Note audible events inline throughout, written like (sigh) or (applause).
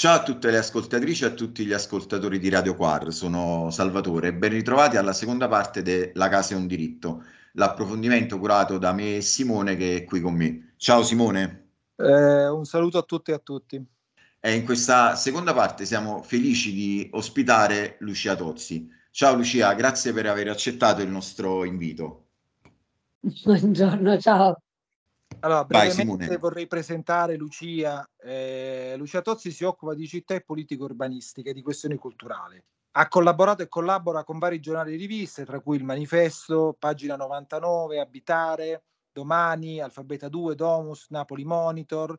Ciao a tutte le ascoltatrici e a tutti gli ascoltatori di Radio Quar, sono Salvatore e ben ritrovati alla seconda parte de La Casa è un diritto, l'approfondimento curato da me e Simone che è qui con me. Ciao Simone. Eh, un saluto a tutti e a tutti. E in questa seconda parte siamo felici di ospitare Lucia Tozzi. Ciao Lucia, grazie per aver accettato il nostro invito. Buongiorno, ciao. Allora, brevemente Vai, vorrei presentare Lucia. Eh, Lucia Tozzi si occupa di città e politiche urbanistiche, di questioni culturali. Ha collaborato e collabora con vari giornali e riviste, tra cui il Manifesto, Pagina 99, Abitare, Domani, Alfabeta 2, Domus, Napoli Monitor.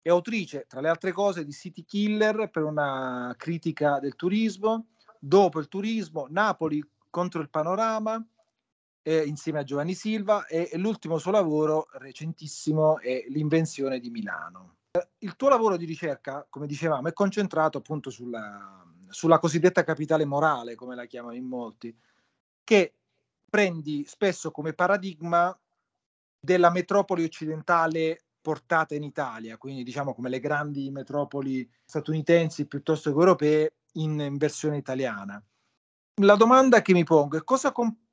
È autrice, tra le altre cose, di City Killer per una critica del turismo, Dopo il turismo, Napoli contro il panorama, eh, insieme a Giovanni Silva e, e, l'ultimo suo lavoro recentissimo è L'invenzione di Milano. Il tuo lavoro di ricerca, come dicevamo, è concentrato appunto sulla, sulla cosiddetta capitale morale, come la chiamano in molti, che prendi spesso come paradigma della metropoli occidentale portata in Italia, quindi diciamo come le grandi metropoli statunitensi piuttosto che europee in, in versione italiana. La domanda che mi pongo è cosa, comp-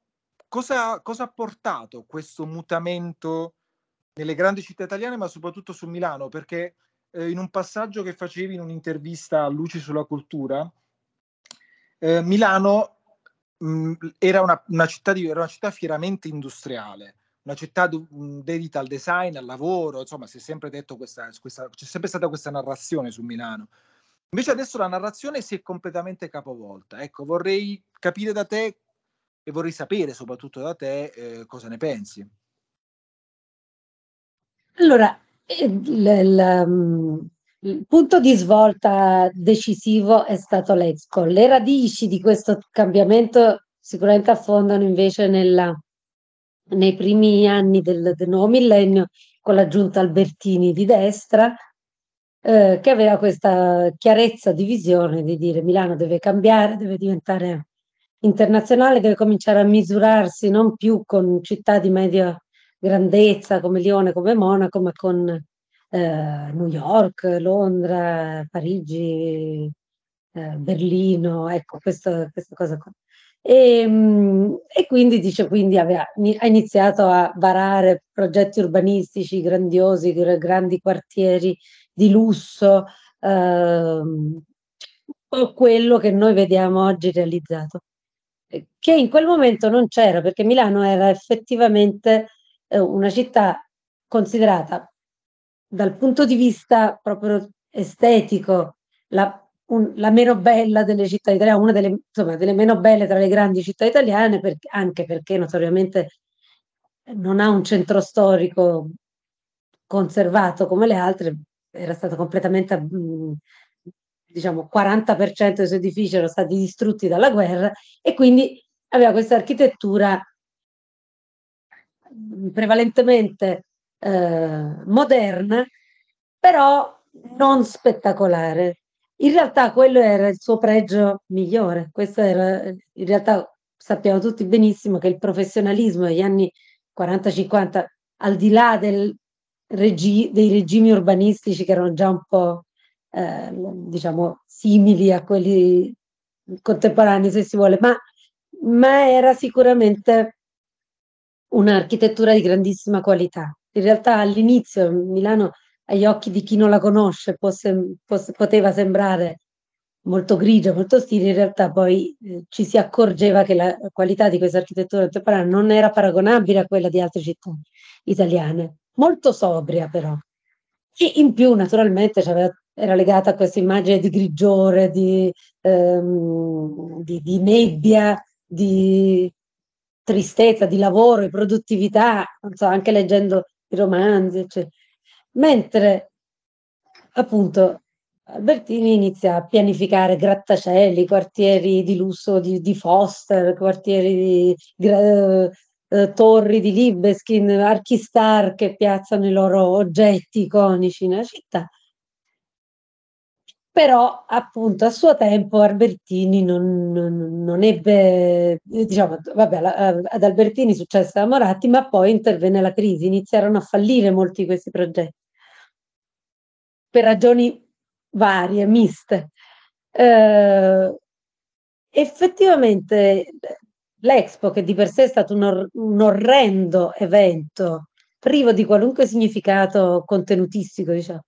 cosa, cosa ha portato questo mutamento nelle grandi città italiane, ma soprattutto su Milano? Perché eh, in un passaggio che facevi in un'intervista a Luci sulla cultura, eh, Milano mh, mm, era, una, una, città di, era una città fieramente industriale, una città mh, mm, dedita al design, al lavoro, insomma, si è sempre detto questa, questa, c'è sempre stata questa narrazione su Milano. Invece adesso la narrazione si è completamente capovolta. Ecco, vorrei capire da te e vorrei sapere soprattutto da te eh, cosa ne pensi. Allora, eh, il, il, mm, il, punto di svolta decisivo è stato l'Expo. Le radici di questo cambiamento sicuramente affondano invece nella, nei primi anni del, del, nuovo millennio con la giunta Albertini di destra, eh, che aveva questa chiarezza di visione di dire Milano deve cambiare, deve diventare internazionale deve cominciare a misurarsi non più con città di media grandezza come Lione, come Monaco, ma con eh, New York, Londra, Parigi, eh, Berlino, ecco questa, questa cosa qua. E, mm, e, quindi dice, quindi aveva, ha iniziato a varare progetti urbanistici grandiosi, grandi quartieri di lusso, eh, quello che noi vediamo oggi realizzato che in quel momento non c'era, perché Milano era effettivamente eh, una città considerata dal punto di vista proprio estetico la, un, la meno bella delle città italiane, una delle, insomma, delle meno belle tra le grandi città italiane, per, anche perché notoriamente non ha un centro storico conservato come le altre, era stata completamente mh, diciamo 40% dei suoi edifici erano stati distrutti dalla guerra e quindi aveva questa architettura prevalentemente eh, moderna, però non spettacolare. In realtà quello era il suo pregio migliore. Questo era, in realtà sappiamo tutti benissimo che il professionalismo degli anni 40-50, al di là del regi- dei regimi urbanistici che erano già un po' eh, diciamo, simili a quelli contemporanei, se si vuole, ma, ma era sicuramente un'architettura di grandissima qualità. In realtà all'inizio Milano, agli occhi di chi non la conosce, sem- poteva sembrare molto grigia, molto stile, in realtà poi eh, ci si accorgeva che la qualità di questa architettura contemporanea non era paragonabile a quella di altre città italiane, molto sobria però. E in più naturalmente era legata a questa immagine di grigiore, di, ehm, di, di nebbia, di tristezza, di lavoro, di produttività, non so, anche leggendo i romanzi, eccetera. Mentre appunto Albertini inizia a pianificare grattacieli, quartieri di lusso di, di Foster, quartieri di, di eh, torri di Libeskin, archi star che piazzano i loro oggetti iconici nella città. Però appunto a suo tempo Albertini non, non, non ebbe, diciamo, vabbè, ad Albertini successe a Moratti, ma poi intervenne la crisi, iniziarono a fallire molti di questi progetti. Per ragioni varie, miste. Eh, effettivamente l'Expo, che di per sé è stato un, or- un orrendo evento, privo di qualunque significato contenutistico, diciamo,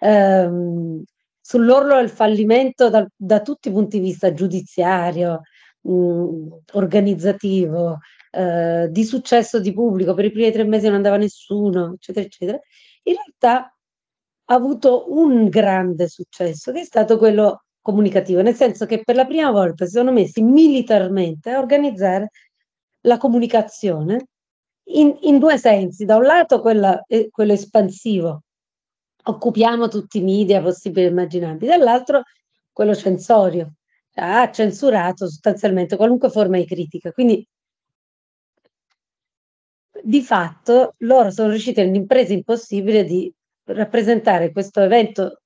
ehm, sull'orlo del fallimento da, da, tutti i punti di vista, giudiziario, mh, mm, organizzativo, eh, di successo di pubblico, per i primi tre mesi non andava nessuno, eccetera, eccetera, in realtà ha avuto un grande successo, che è stato quello comunicativo, nel senso che per la prima volta si sono messi militarmente a organizzare la comunicazione in, in due sensi. Da un lato quella, eh, quello espansivo, occupiamo tutti i media possibili e immaginabili, dall'altro quello censorio, ha censurato sostanzialmente qualunque forma di critica. Quindi di fatto loro sono riusciti in un'impresa impossibile di rappresentare questo evento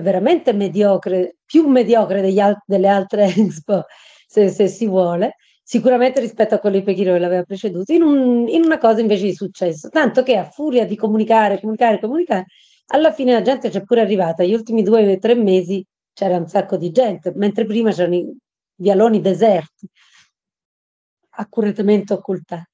veramente mediocre, più mediocre al- delle altre (laughs) Expo, se, se, si vuole, sicuramente rispetto a quello di Pechino che l'aveva preceduto, in, un, in, una cosa invece di successo. Tanto che a furia di comunicare, comunicare, comunicare, alla fine la gente c'è pure arrivata. Gli ultimi due o tre mesi c'era un sacco di gente, mentre prima c'erano i vialoni deserti, accuratamente occultati.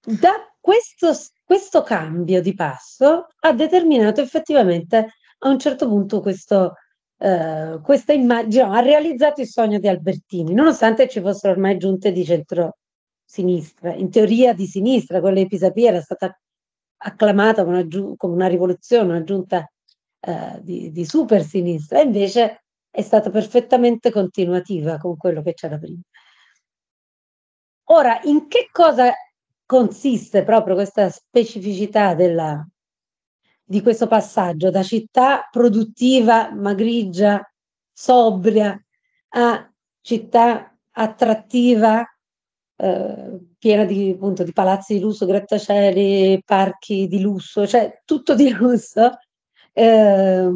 Da questo, questo cambio di passo ha determinato effettivamente a un certo punto questo, eh, questa immagine, ha realizzato il sogno di Albertini, nonostante ci fossero ormai giunte di centro-sinistra, in teoria di sinistra, quella di Pisapia era stata acclamata come una, come una rivoluzione, una giunta eh, di, di super sinistra, invece è stata perfettamente continuativa con quello che c'era prima. Ora, in che cosa consiste proprio questa specificità della, di questo passaggio da città produttiva, ma grigia, sobria, a città attrattiva, eh, piena di, appunto, di palazzi di lusso, grattacieli, parchi di lusso, cioè tutto di (laughs) lusso. Eh,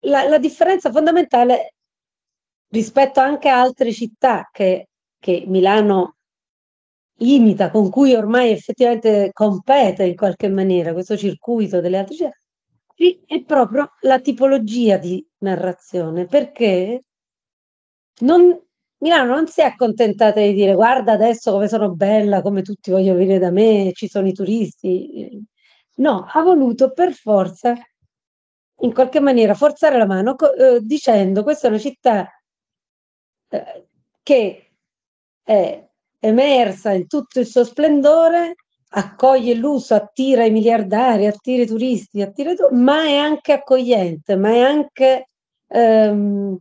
la, la, differenza fondamentale rispetto anche a altre città che, che Milano imita, con cui ormai effettivamente compete in qualche maniera questo circuito delle altre città, è proprio la tipologia di narrazione, perché non, Milano non si è accontentata di dire guarda adesso come sono bella, come tutti vogliono venire da me, ci sono i turisti. No, ha voluto per forza, in qualche maniera, forzare la mano eh, dicendo questa è una città eh, che è emersa in tutto il suo splendore, accoglie l'uso, attira i miliardari, attira i turisti, attira i ma è anche accogliente, ma è anche ehm,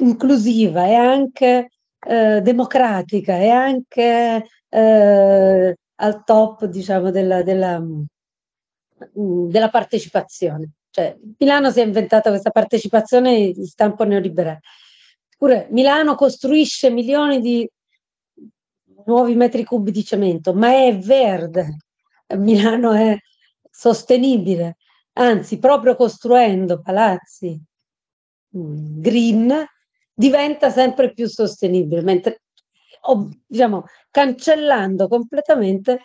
inclusiva, è anche eh, democratica, è anche eh, al top, diciamo, della, della, mm, della partecipazione. Cioè, Milano si è inventata questa partecipazione di stampo neoliberale. Pure Milano costruisce milioni di nuovi metri cubi di cemento, ma è verde. Milano è sostenibile, anzi, proprio costruendo palazzi mm, green diventa sempre più sostenibile, mentre diciamo, cancellando completamente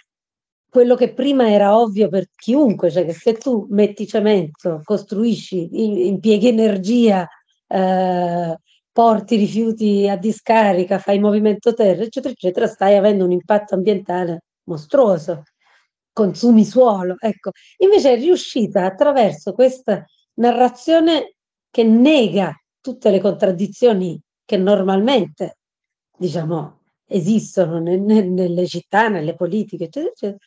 quello che prima era ovvio per chiunque, cioè che se tu metti cemento, costruisci, impieghi energia, eh, porti rifiuti a discarica, fai movimento terra, eccetera, eccetera, stai avendo un impatto ambientale mostruoso, consumi suolo. Ecco, invece è riuscita attraverso questa narrazione che nega tutte le contraddizioni che normalmente, diciamo, esistono nelle, nelle città, nelle politiche, eccetera, eccetera,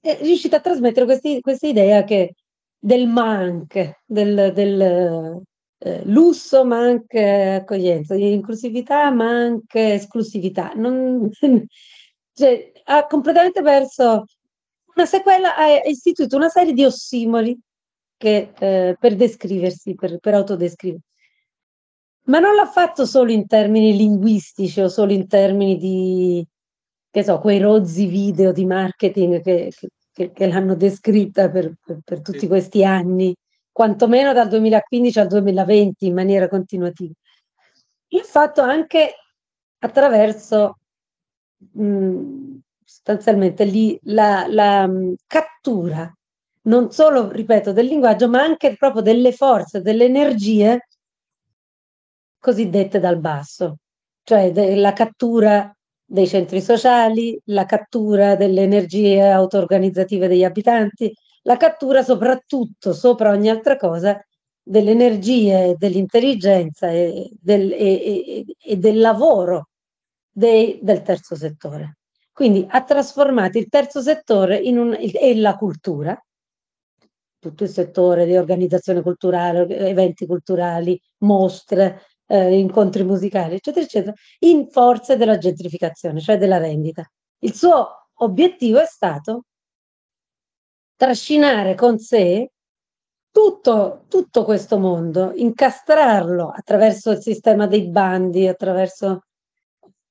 è riuscita a trasmettere questa idea che del manque, del, del eh, lusso ma anche accoglienza, inclusività ma anche esclusività. Non, (laughs) cioè, ha completamente perso una sequela, ha istituito una serie di ossimori che, eh, per descriversi, per, per autodescriversi. Ma non l'ha fatto solo in termini linguistici o solo in termini di, che so, quei rozzi video di marketing che, che, che l'hanno descritta per, per, per tutti questi anni quantomeno dal 2015 al 2020 in maniera continuativa. L'ho fatto anche attraverso mh, sostanzialmente lì, la, la mh, cattura non solo, ripeto, del linguaggio, ma anche proprio delle forze, delle energie cosiddette dal basso, cioè la cattura dei centri sociali, la cattura delle energie auto-organizzative degli abitanti, la cattura soprattutto, sopra ogni altra cosa, delle energie, dell'intelligenza e del, e, e, e del lavoro dei, del terzo settore. Quindi ha trasformato il terzo settore un, e la cultura, tutto il settore di organizzazione culturale, eventi culturali, mostre, eh, incontri musicali, eccetera, eccetera, in forze della gentrificazione, cioè della vendita. Il suo obiettivo è stato trascinare con sé tutto, tutto questo mondo, incastrarlo attraverso il sistema dei bandi, attraverso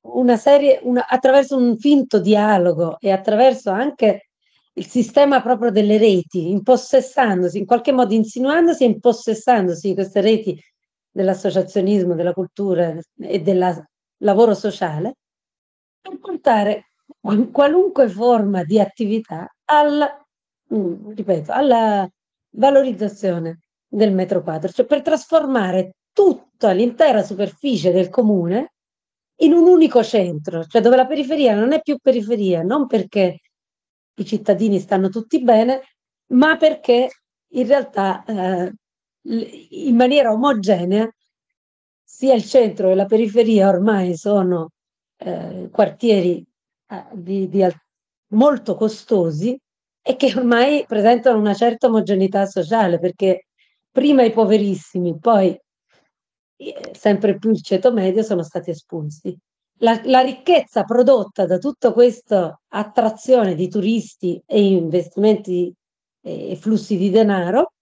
una serie, una, attraverso un finto dialogo e attraverso anche il sistema proprio delle reti, impossessandosi, in qualche modo insinuandosi e impossessandosi di queste reti dell'associazionismo, della cultura e del lavoro sociale, per portare qualunque forma di attività alla, mm, ripeto, alla valorizzazione del metro quadro, cioè per trasformare tutta l'intera superficie del comune in un unico centro, cioè dove la periferia non è più periferia, non perché i cittadini stanno tutti bene, ma perché in realtà eh, in maniera omogenea sia il centro che la periferia ormai sono eh, quartieri eh, di, di, molto costosi e che ormai presentano una certa omogeneità sociale perché prima i poverissimi, poi eh, sempre più il ceto medio sono stati espulsi. La, la, ricchezza prodotta da tutta questa attrazione di turisti e investimenti e flussi di denaro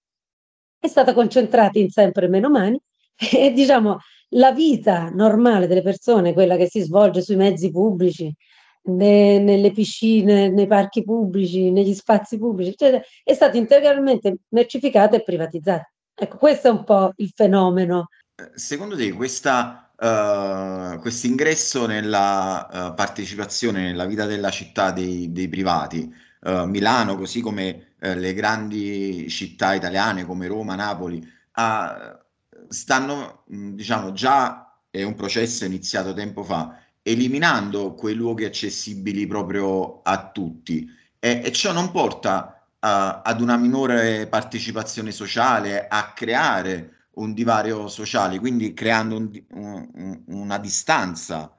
è stata concentrata in sempre meno mani (laughs) e diciamo la vita normale delle persone, quella che si svolge sui mezzi pubblici, ne, nelle piscine, nei parchi pubblici, negli spazi pubblici, eccetera, è stata integralmente mercificata e privatizzata. Ecco, questo è un po' il fenomeno. Secondo te questa, uh, questo ingresso nella uh, partecipazione nella vita della città dei, dei privati, uh, Milano, così come le grandi città italiane come Roma, Napoli, stanno, diciamo, già è un processo iniziato tempo fa, eliminando quei luoghi accessibili proprio a tutti e, e ciò non porta uh, ad una minore partecipazione sociale, a creare un divario sociale, quindi creando un, un, una distanza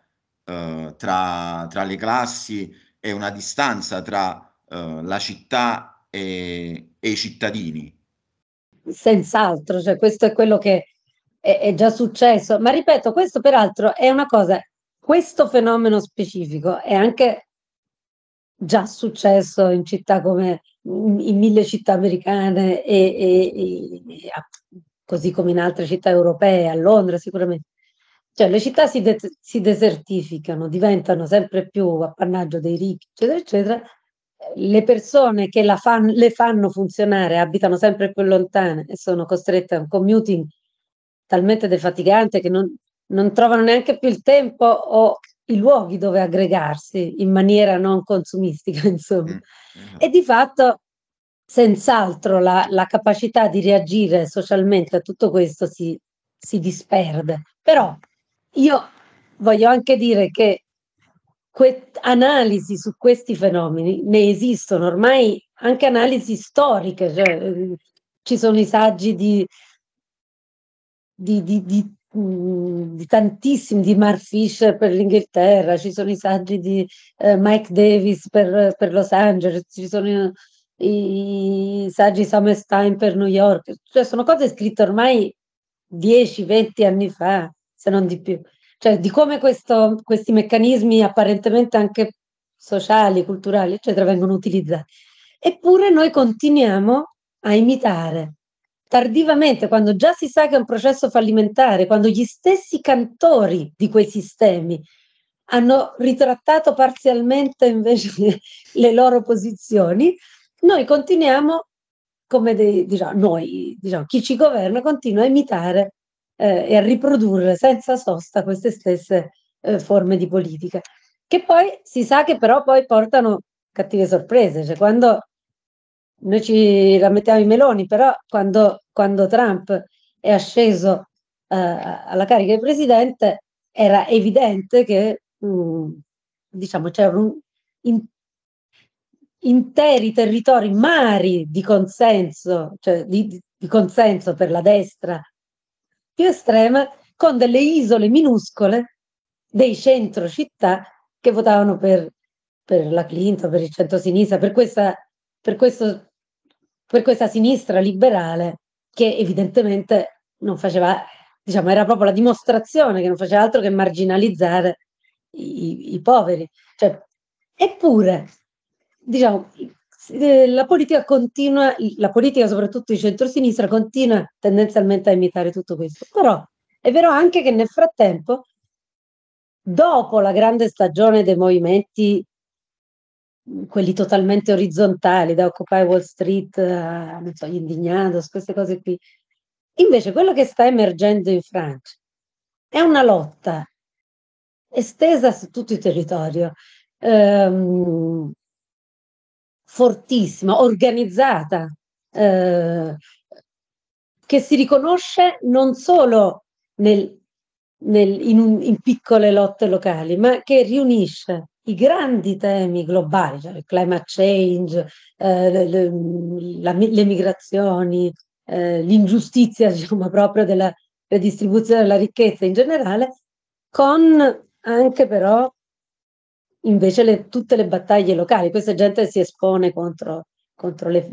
uh, tra, tra, le classi e una distanza tra uh, la città e, e, i cittadini. Senz'altro, cioè questo è quello che è, è già successo, ma ripeto, questo peraltro è una cosa questo fenomeno specifico è anche già successo in città come in mille città americane e, e, e così come in altre città europee, a Londra sicuramente. Cioè le città si, de- si desertificano, diventano sempre più appannaggio dei ricchi, eccetera, eccetera. Le persone che fan- le fanno funzionare abitano sempre più lontane e sono costrette a un commuting talmente defatigante che non, non trovano neanche più il tempo o i luoghi dove aggregarsi in maniera non consumistica, (laughs) insomma. Mm, e di fatto, senz'altro, la, la, capacità di reagire socialmente a tutto questo si, si disperde. Però io voglio anche dire che que- analisi su questi fenomeni ne esistono ormai anche analisi storiche, cioè, ci sono i saggi di, di, di, di di tantissimi, di Mark Fisher per l'Inghilterra, ci sono i saggi di eh, Mike Davis per, per, Los Angeles, ci sono i, i saggi Stein per New York, cioè sono cose scritte ormai 10-20 anni fa, se non di più. Cioè di come questo, questi meccanismi apparentemente anche sociali, culturali, eccetera, vengono utilizzati. Eppure noi continuiamo a imitare tardivamente, quando già si sa che è un processo fallimentare, quando gli stessi cantori di quei sistemi hanno ritrattato parzialmente invece (laughs) le loro posizioni, noi continuiamo, come dei, diciamo, noi, diciamo, chi ci governa, continua a imitare eh, e a riprodurre senza sosta queste stesse eh, forme di politica, che poi si sa che però poi portano cattive sorprese, cioè quando noi ci lamentiamo i meloni, però quando, quando Trump è asceso eh, alla carica di presidente era evidente che mh, mm, diciamo, c'erano in, interi territori mari di consenso, cioè di, di consenso per la destra più estrema, con delle isole minuscole dei centro città che votavano per, per la Clinton, per il centro-sinistra, per per, questo, per questa sinistra liberale che evidentemente non faceva, diciamo, era proprio la dimostrazione che non faceva altro che marginalizzare i, i poveri. Cioè, eppure, diciamo, eh, la politica continua, la politica soprattutto di centrosinistra continua tendenzialmente a imitare tutto questo. Però è vero anche che nel frattempo, dopo la grande stagione dei movimenti, quelli totalmente orizzontali, da Occupy Wall Street, a, non so, gli indignados, queste cose qui, invece quello che sta emergendo in Francia è una lotta estesa su tutto il territorio, ehm, fortissima, organizzata, eh, che si riconosce non solo nel, nel, in, un, in, piccole lotte locali, ma che riunisce i grandi temi globali, cioè il climate change, eh, le, le, la, le, migrazioni, eh, l'ingiustizia (laughs) diciamo, proprio della redistribuzione della ricchezza in generale, con anche però invece le, tutte le battaglie locali. Questa gente si espone contro, contro le,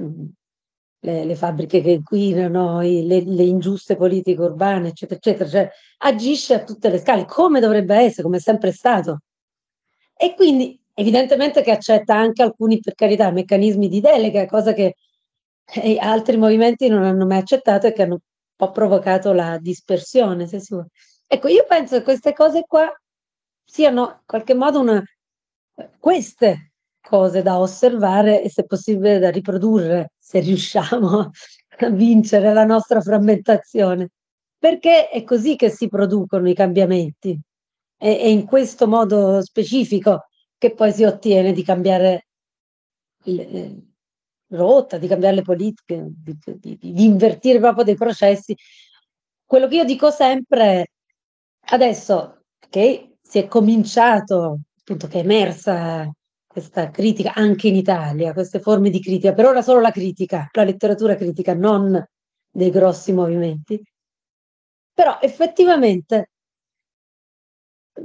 le, le, fabbriche che inquinano, i, le, le, ingiuste politiche urbane, eccetera, eccetera. Cioè, agisce a tutte le scale, come dovrebbe essere, come è sempre stato. E quindi evidentemente che accetta anche alcuni, per carità, meccanismi di delega, cosa che eh, altri movimenti non hanno mai accettato e che hanno un po' provocato la dispersione. Se si vuole. Ecco, io penso che queste cose qua siano in qualche modo una, queste cose da osservare e se possibile da riprodurre, se riusciamo a vincere la nostra frammentazione, perché è così che si producono i cambiamenti. È, è in questo modo specifico che poi si ottiene di cambiare le, rotta, di cambiare le politiche, di, di, di, invertire proprio dei processi. Quello che io dico sempre adesso che si è cominciato, appunto, che è emersa questa critica anche in Italia, queste forme di critica, per ora solo la critica, la letteratura critica, non dei grossi movimenti, però effettivamente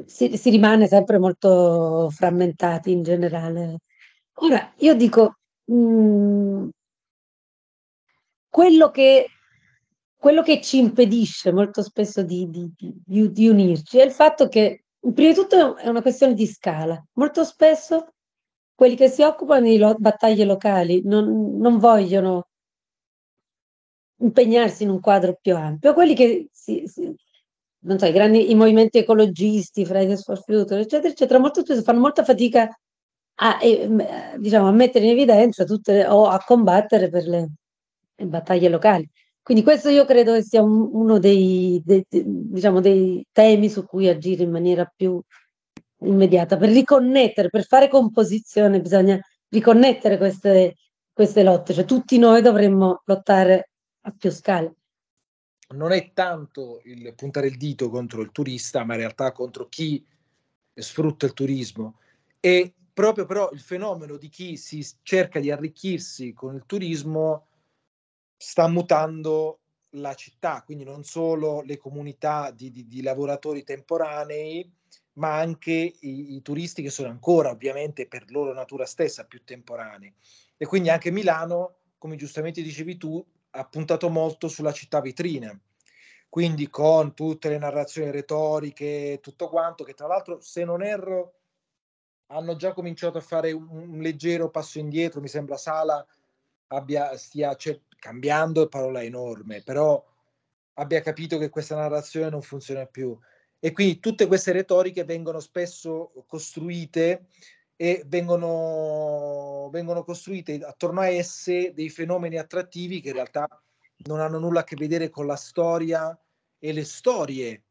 si, si rimane sempre molto frammentati in generale. Ora, io dico, mh, mm, quello che quello che ci impedisce molto spesso di, di, di, di, unirci è il fatto che Prima di tutto è una questione di scala. Molto spesso quelli che si occupano di lo- battaglie locali non, non, vogliono impegnarsi in un quadro più ampio. Quelli che si, si, non so, i, grandi, i movimenti ecologisti, Fridays for Future, eccetera, eccetera, molto spesso fanno molta fatica a, diciamo, a mettere in evidenza tutte, o a combattere per le, le battaglie locali. Quindi questo io credo che sia un, uno dei, dei, diciamo, dei temi su cui agire in maniera più immediata, per riconnettere, per fare composizione bisogna riconnettere queste, queste lotte, cioè tutti noi dovremmo lottare a più scale. Non è tanto il puntare il dito contro il turista, ma in realtà contro chi sfrutta il turismo. E proprio però il fenomeno di chi si cerca di arricchirsi con il turismo sta mutando la città, quindi non solo le comunità di, di, di lavoratori temporanei, ma anche i, i, turisti che sono ancora ovviamente per loro natura stessa più temporanei. E quindi anche Milano, come giustamente dicevi tu, ha puntato molto sulla città vetrina, quindi con tutte le narrazioni retoriche, tutto quanto, che tra l'altro, se non erro, hanno già cominciato a fare un, un leggero passo indietro, mi sembra Sala abbia, stia, cioè, cambiando parola enorme, però abbia capito che questa narrazione non funziona più. E quindi tutte queste retoriche vengono spesso costruite e vengono, vengono costruite attorno a esse dei fenomeni attrattivi che in realtà non hanno nulla a che vedere con la storia e le storie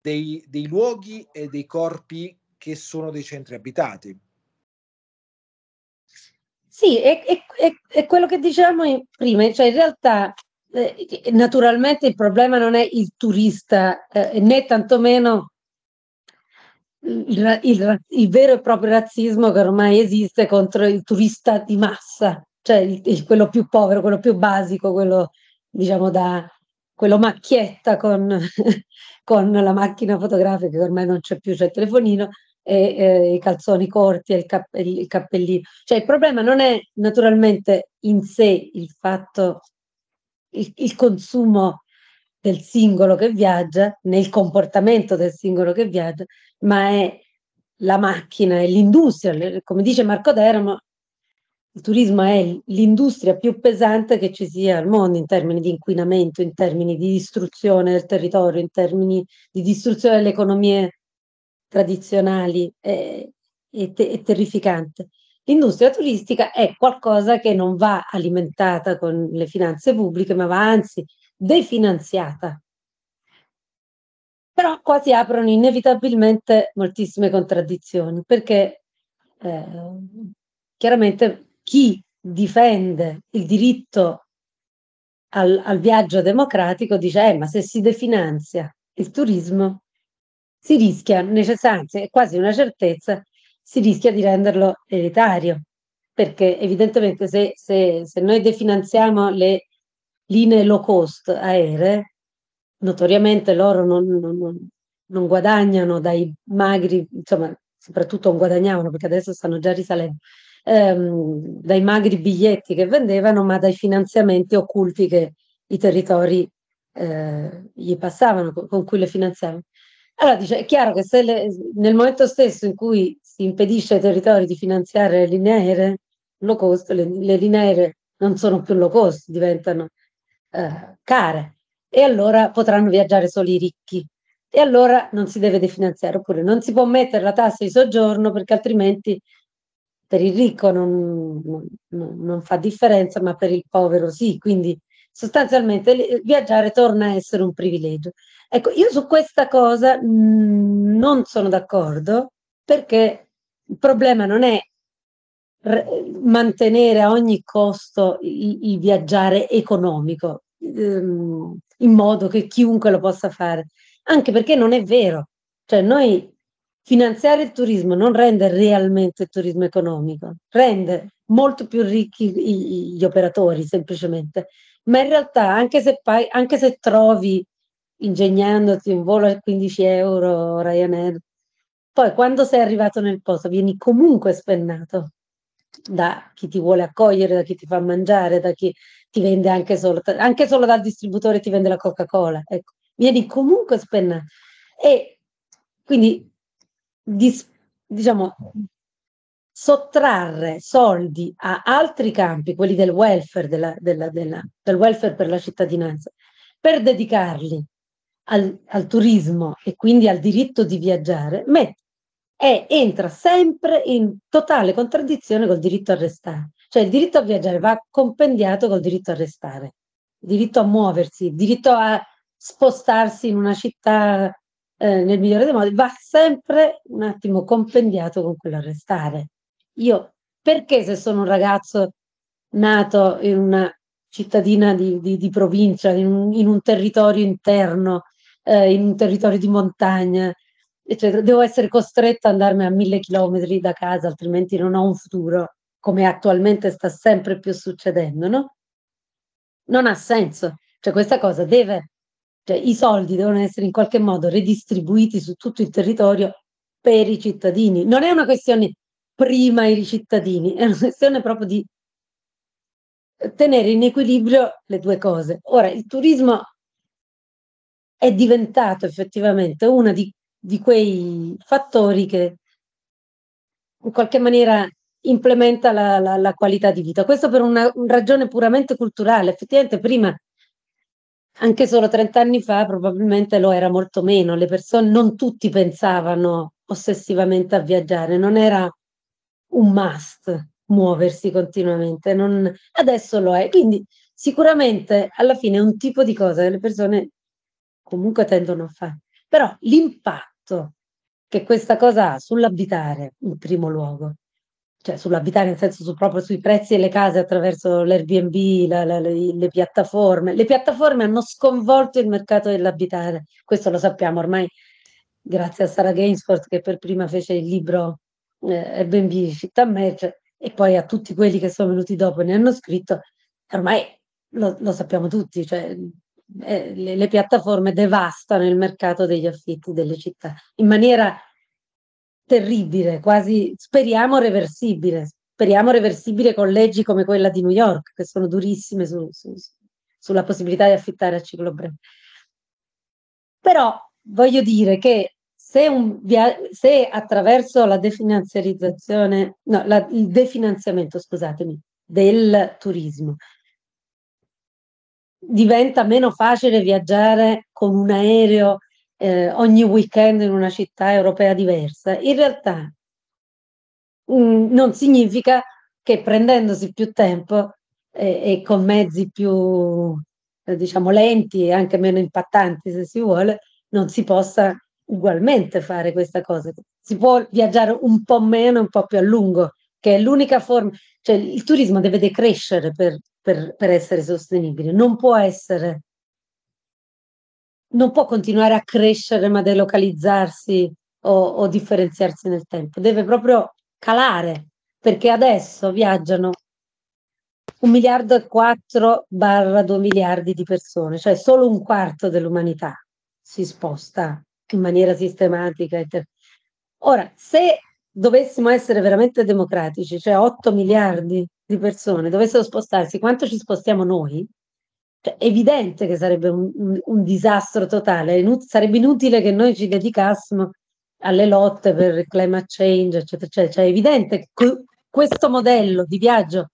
dei, dei luoghi e dei corpi che sono dei centri abitati. Sì, è, è, è, quello che dicevamo prima, cioè in realtà eh, naturalmente il problema non è il turista eh, né tantomeno il, il, il, vero e proprio razzismo che ormai esiste contro il turista di massa, cioè il, quello più povero, quello più basico, quello diciamo da quello macchietta con, (laughs) con la macchina fotografica che ormai non c'è più, c'è il telefonino e eh, i calzoni corti e il, cap- il cappellino. Cioè il problema non è naturalmente in sé il fatto, il, il consumo del singolo che viaggia, nel comportamento del singolo che viaggia, ma è la macchina, è l'industria. Come dice Marco Deramo, il turismo è l'industria più pesante che ci sia al mondo in termini di inquinamento, in termini di distruzione del territorio, in termini di distruzione delle economie tradizionali. È, è, te- è terrificante. L'industria turistica è qualcosa che non va alimentata con le finanze pubbliche, ma va anzi definanziata. Però qua si aprono inevitabilmente moltissime contraddizioni, perché eh, chiaramente chi difende il diritto al, al viaggio democratico dice, eh, ma se si definanzia il turismo, si rischia necessariamente, è quasi una certezza, si rischia di renderlo elitario, perché evidentemente se, se, se noi definanziamo le linee low cost aeree, notoriamente loro non, non, non guadagnano dai magri, insomma, soprattutto non guadagnavano perché adesso stanno già risalendo, ehm, dai magri biglietti che vendevano, ma dai finanziamenti occulti che i territori eh, gli passavano, con, cui le finanziavano. Allora dice, è chiaro che se le, nel momento stesso in cui si impedisce ai territori di finanziare le linee aeree, low cost, le, le linee aeree non sono più low cost, diventano eh, care e allora potranno viaggiare solo i ricchi. E allora non si deve definanziare oppure non si può mettere la tassa di soggiorno perché altrimenti per il ricco non, non, non fa differenza ma per il povero sì. Quindi sostanzialmente viaggiare torna a essere un privilegio. Ecco io su questa cosa mh, mm, non sono d'accordo perché il problema non è mantenere a ogni costo il, il viaggiare economico. Ehm, in modo che chiunque lo possa fare, anche perché non è vero, cioè noi finanziare il turismo non rende realmente il turismo economico, rende molto più ricchi gli operatori semplicemente, ma in realtà anche se, poi, anche se trovi ingegnandoti un volo a 15 euro Ryanair, poi quando sei arrivato nel posto vieni comunque spennato da chi ti vuole accogliere, da chi ti fa mangiare, da chi ti vende anche solo, anche solo dal distributore ti vende la Coca-Cola. Ecco, vieni comunque spennato. E quindi, dis, diciamo, sottrarre soldi a altri campi, quelli del welfare, della, della, della, del welfare per la cittadinanza, per dedicarli al, al, turismo e quindi al diritto di viaggiare, mette è, entra sempre in totale contraddizione col diritto a restare. Cioè il diritto a viaggiare va compendiato col diritto a restare, il diritto a muoversi, il diritto a spostarsi in una città eh, nel migliore dei modi, va sempre un attimo compendiato con quello a restare. Io, perché se sono un ragazzo nato in una cittadina di, di, di provincia, in un, in un, territorio interno, eh, in un territorio di montagna, eccetera. Devo essere costretta ad andarmi a mille chilometri da casa, altrimenti non ho un futuro, come attualmente sta sempre più succedendo, no? Non ha senso. Cioè questa cosa deve, cioè i soldi devono essere in qualche modo redistribuiti su tutto il territorio per i cittadini. Non è una questione prima i cittadini, è una questione proprio di tenere in equilibrio le due cose. Ora, il turismo è diventato effettivamente una di di quei fattori che in qualche maniera implementa la, la, la qualità di vita. Questo per una, una, ragione puramente culturale. Effettivamente prima, anche solo 30 anni fa, probabilmente lo era molto meno. Le persone, non tutti pensavano ossessivamente a viaggiare, non era un must muoversi continuamente, non, adesso lo è. Quindi sicuramente alla fine è un tipo di cosa che le persone comunque tendono a fare. Però l'impatto che questa cosa ha sull'abitare, in primo luogo, cioè sull'abitare, nel senso su, proprio sui prezzi delle case attraverso l'Airbnb, la, la, le, le, piattaforme. Le piattaforme hanno sconvolto il mercato dell'abitare, questo lo sappiamo ormai grazie a Sara Gainsford che per prima fece il libro eh, Airbnb Città Merce e poi a tutti quelli che sono venuti dopo e ne hanno scritto, ormai lo, lo sappiamo tutti, cioè, eh, le, le piattaforme devastano il mercato degli affitti delle città in maniera terribile, quasi speriamo reversibile. Speriamo reversibile con leggi come quella di New York, che sono durissime su, su, sulla possibilità di affittare a ciclo breve. Però voglio dire che se, via- se attraverso la definanziarizzazione, no, la, il definanziamento, scusatemi, del turismo diventa meno facile viaggiare con un aereo eh, ogni weekend in una città europea diversa, in realtà mh, mm, non significa che prendendosi più tempo eh, e con mezzi più, eh, diciamo, lenti e anche meno impattanti, se si vuole, non si possa ugualmente fare questa cosa. Si può viaggiare un po' meno un po' più a lungo, che è l'unica forma, cioè il turismo deve decrescere per, per, per essere sostenibile, non può essere non può continuare a crescere ma delocalizzarsi o, o differenziarsi nel tempo, deve proprio calare, perché adesso viaggiano un miliardo e quattro barra due miliardi di persone, cioè solo un quarto dell'umanità si sposta in maniera sistematica. Ora, se dovessimo essere veramente democratici, cioè 8 miliardi di persone dovessero spostarsi, quanto ci spostiamo noi? Cioè, è evidente che sarebbe un, un, un disastro totale, Inut- sarebbe inutile che noi ci dedicassimo alle lotte per il climate change, eccetera, eccetera. Cioè, è evidente che questo modello di viaggio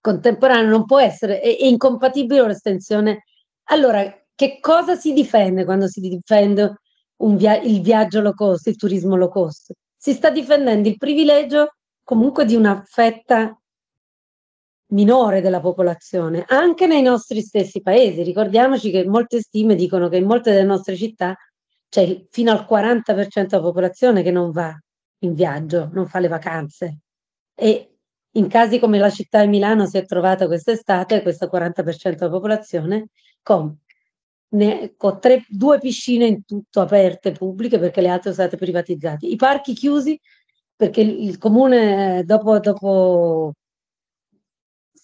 contemporaneo non può essere, è, è incompatibile con l'estensione. Allora, che cosa si difende quando si difende via- il viaggio low cost, il turismo low cost? Si sta difendendo il privilegio comunque di una fetta minore della popolazione, anche nei nostri stessi paesi. Ricordiamoci che molte stime dicono che in molte delle nostre città c'è fino al 40% della popolazione che non va in viaggio, non fa le vacanze. E in casi come la città di Milano si è trovata quest'estate questo 40% della popolazione con, ne, con tre, due piscine in tutto aperte, pubbliche, perché le altre sono state privatizzate. I parchi chiusi perché il, comune dopo, dopo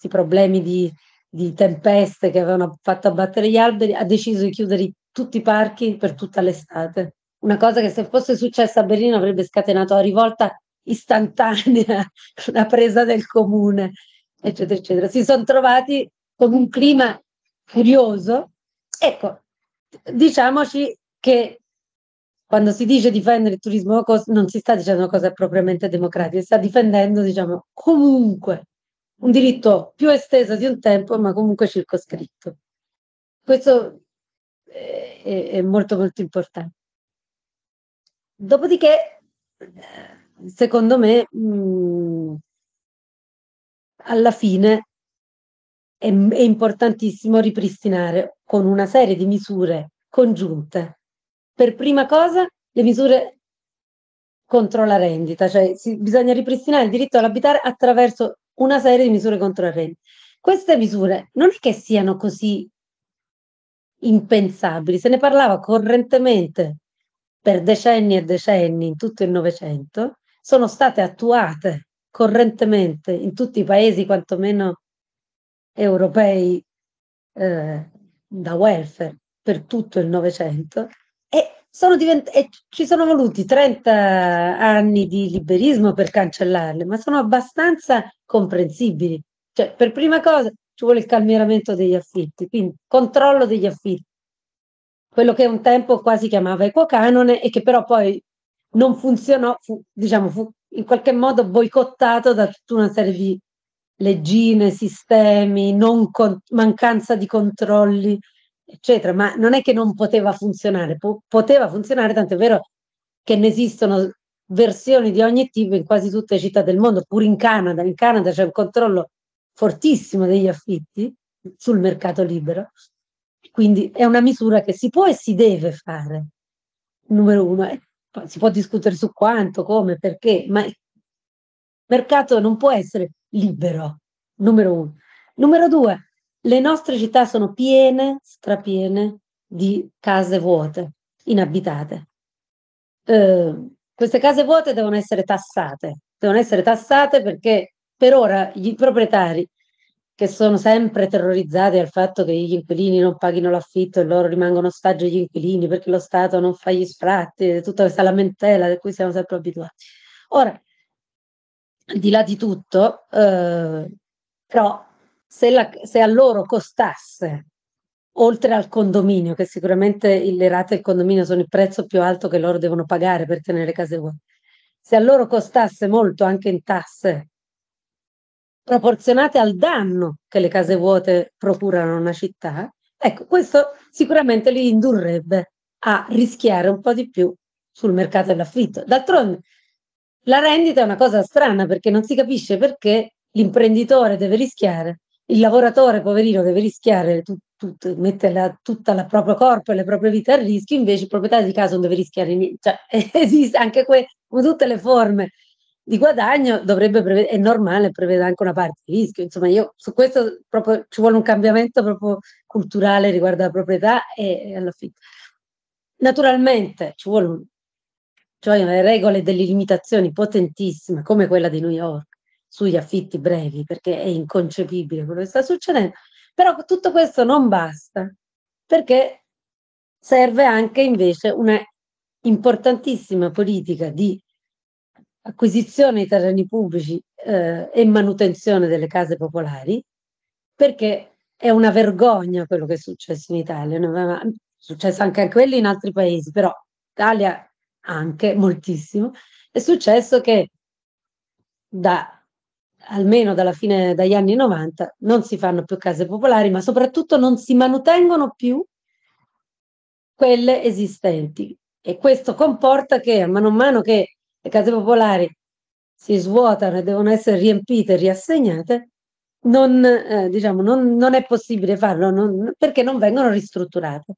questi problemi di, di tempeste che avevano fatto abbattere gli alberi, ha deciso di chiudere tutti i parchi per tutta l'estate. Una cosa che se fosse successa a Berlino avrebbe scatenato la rivolta istantanea, (laughs) la presa del comune, eccetera, eccetera. Si sono trovati con un clima furioso. Ecco, diciamoci che quando si dice difendere il turismo non si sta dicendo una cosa propriamente democratica, si sta difendendo, diciamo, comunque un diritto più esteso di un tempo, ma comunque circoscritto. Questo è, è molto molto importante. Dopodiché, secondo me, mh, mm, alla fine è, è importantissimo ripristinare con una serie di misure congiunte. Per prima cosa, le misure contro la rendita, cioè si, bisogna ripristinare il diritto all'abitare attraverso una serie di misure controarrendi. Queste misure non è che siano così impensabili, se ne parlava correntemente per decenni e decenni in tutto il Novecento, sono state attuate correntemente in tutti i paesi, quantomeno europei, eh, da welfare per tutto il Novecento e, sono divent- e ci sono voluti 30 anni di liberismo per cancellarle, ma sono abbastanza comprensibili. Cioè, per prima cosa ci vuole il calmieramento degli affitti, quindi controllo degli affitti, quello che un tempo quasi chiamava ecocanone e che però poi non funzionò, fu, diciamo, fu in qualche modo boicottato da tutta una serie di leggine, sistemi, con, mancanza di controlli, eccetera, ma non è che non poteva funzionare, po- poteva funzionare, tanto è vero che ne esistono versioni di ogni tipo in quasi tutte le città del mondo, pure in Canada. In Canada c'è un controllo fortissimo degli affitti sul mercato libero, quindi è una misura che si può e si deve fare, numero uno. Si può discutere su quanto, come, perché, ma mercato non può essere libero, numero uno. Numero due, le nostre città sono piene, strapiene di case vuote, inabitate. Eh, queste case vuote devono essere tassate, devono essere tassate perché per ora i proprietari che sono sempre terrorizzati dal fatto che gli inquilini non paghino l'affitto e loro rimangono ostaggio agli inquilini perché lo Stato non fa gli sfratti, tutta questa lamentela di cui siamo sempre abituati. Ora, di là di tutto, eh, però se, la, se, a loro costasse, oltre al condominio, che sicuramente le rate del condominio sono il prezzo più alto che loro devono pagare per tenere case vuote, se a loro costasse molto anche in tasse proporzionate al danno che le case vuote procurano a una città, ecco, questo sicuramente li indurrebbe a rischiare un po' di più sul mercato dell'affitto. D'altronde, la rendita è una cosa strana perché non si capisce perché l'imprenditore deve rischiare, il lavoratore poverino deve rischiare, tu, tu, mette la, tutta il proprio corpo e le proprie vite a rischio, invece il proprietario di casa non deve rischiare niente. Cioè, (laughs) esiste anche que- come tutte le forme di guadagno prevedere, è normale, prevede anche una parte di rischio. Insomma, io su questo proprio ci vuole un cambiamento proprio culturale riguardo alla proprietà e, e all'affitto. Naturalmente ci vuole un, cioè le regole delle limitazioni potentissime, come quella di New York, sugli affitti brevi, perché è inconcepibile quello che sta succedendo. Però tutto questo non basta, perché serve anche invece una importantissima politica di acquisizione di terreni pubblici eh, e manutenzione delle case popolari, perché è una vergogna quello che è successo in Italia, è successo anche a quelli in altri paesi, però Italia anche moltissimo, è successo che da almeno dalla fine dagli anni 90 non si fanno più case popolari, ma soprattutto non si manutengono più quelle esistenti. E questo comporta che a mano a mano che le case popolari si svuotano e devono essere riempite e riassegnate, non, eh, diciamo, non, non, è possibile farlo non, perché non vengono ristrutturate.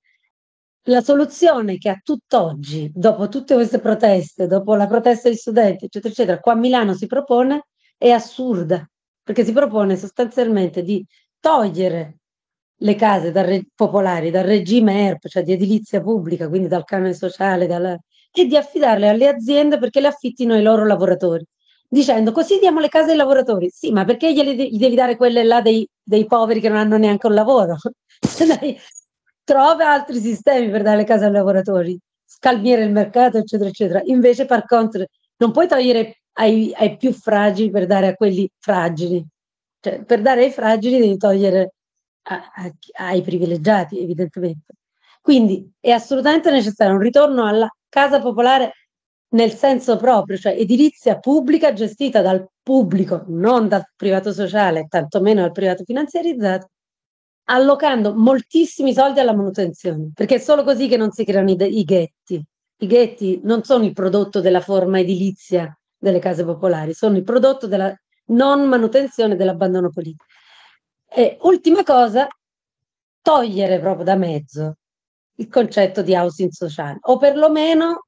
La soluzione che a tutt'oggi, dopo tutte queste proteste, dopo la protesta degli studenti, eccetera, eccetera, qua a Milano si propone è assurda, perché si propone sostanzialmente di togliere le case dal popolari dal regime ERP, cioè di edilizia pubblica, quindi dal canone sociale, dalla, e di affidarle alle aziende perché le affittino ai loro lavoratori. Dicendo così diamo le case ai lavoratori. Sì, ma perché glieli, gli devi dare quelle là dei, dei poveri che non hanno neanche un lavoro? (laughs) Trova altri sistemi per dare le case ai lavoratori, scalmiere il mercato, eccetera, eccetera. Invece, per contro, non puoi togliere ai, ai più fragili per dare a quelli fragili. Cioè, per dare ai fragili devi togliere a, a, ai privilegiati, evidentemente. Quindi è assolutamente necessario un ritorno alla casa popolare nel senso proprio, cioè edilizia pubblica gestita dal pubblico, non dal privato sociale, tantomeno dal privato finanziarizzato, allocando moltissimi soldi alla manutenzione, perché è solo così che non si creano i, i ghetti. I ghetti non sono il prodotto della forma edilizia delle case popolari, sono il prodotto della non manutenzione dell'abbandono politico. E ultima cosa, togliere proprio da mezzo il concetto di housing sociale, o perlomeno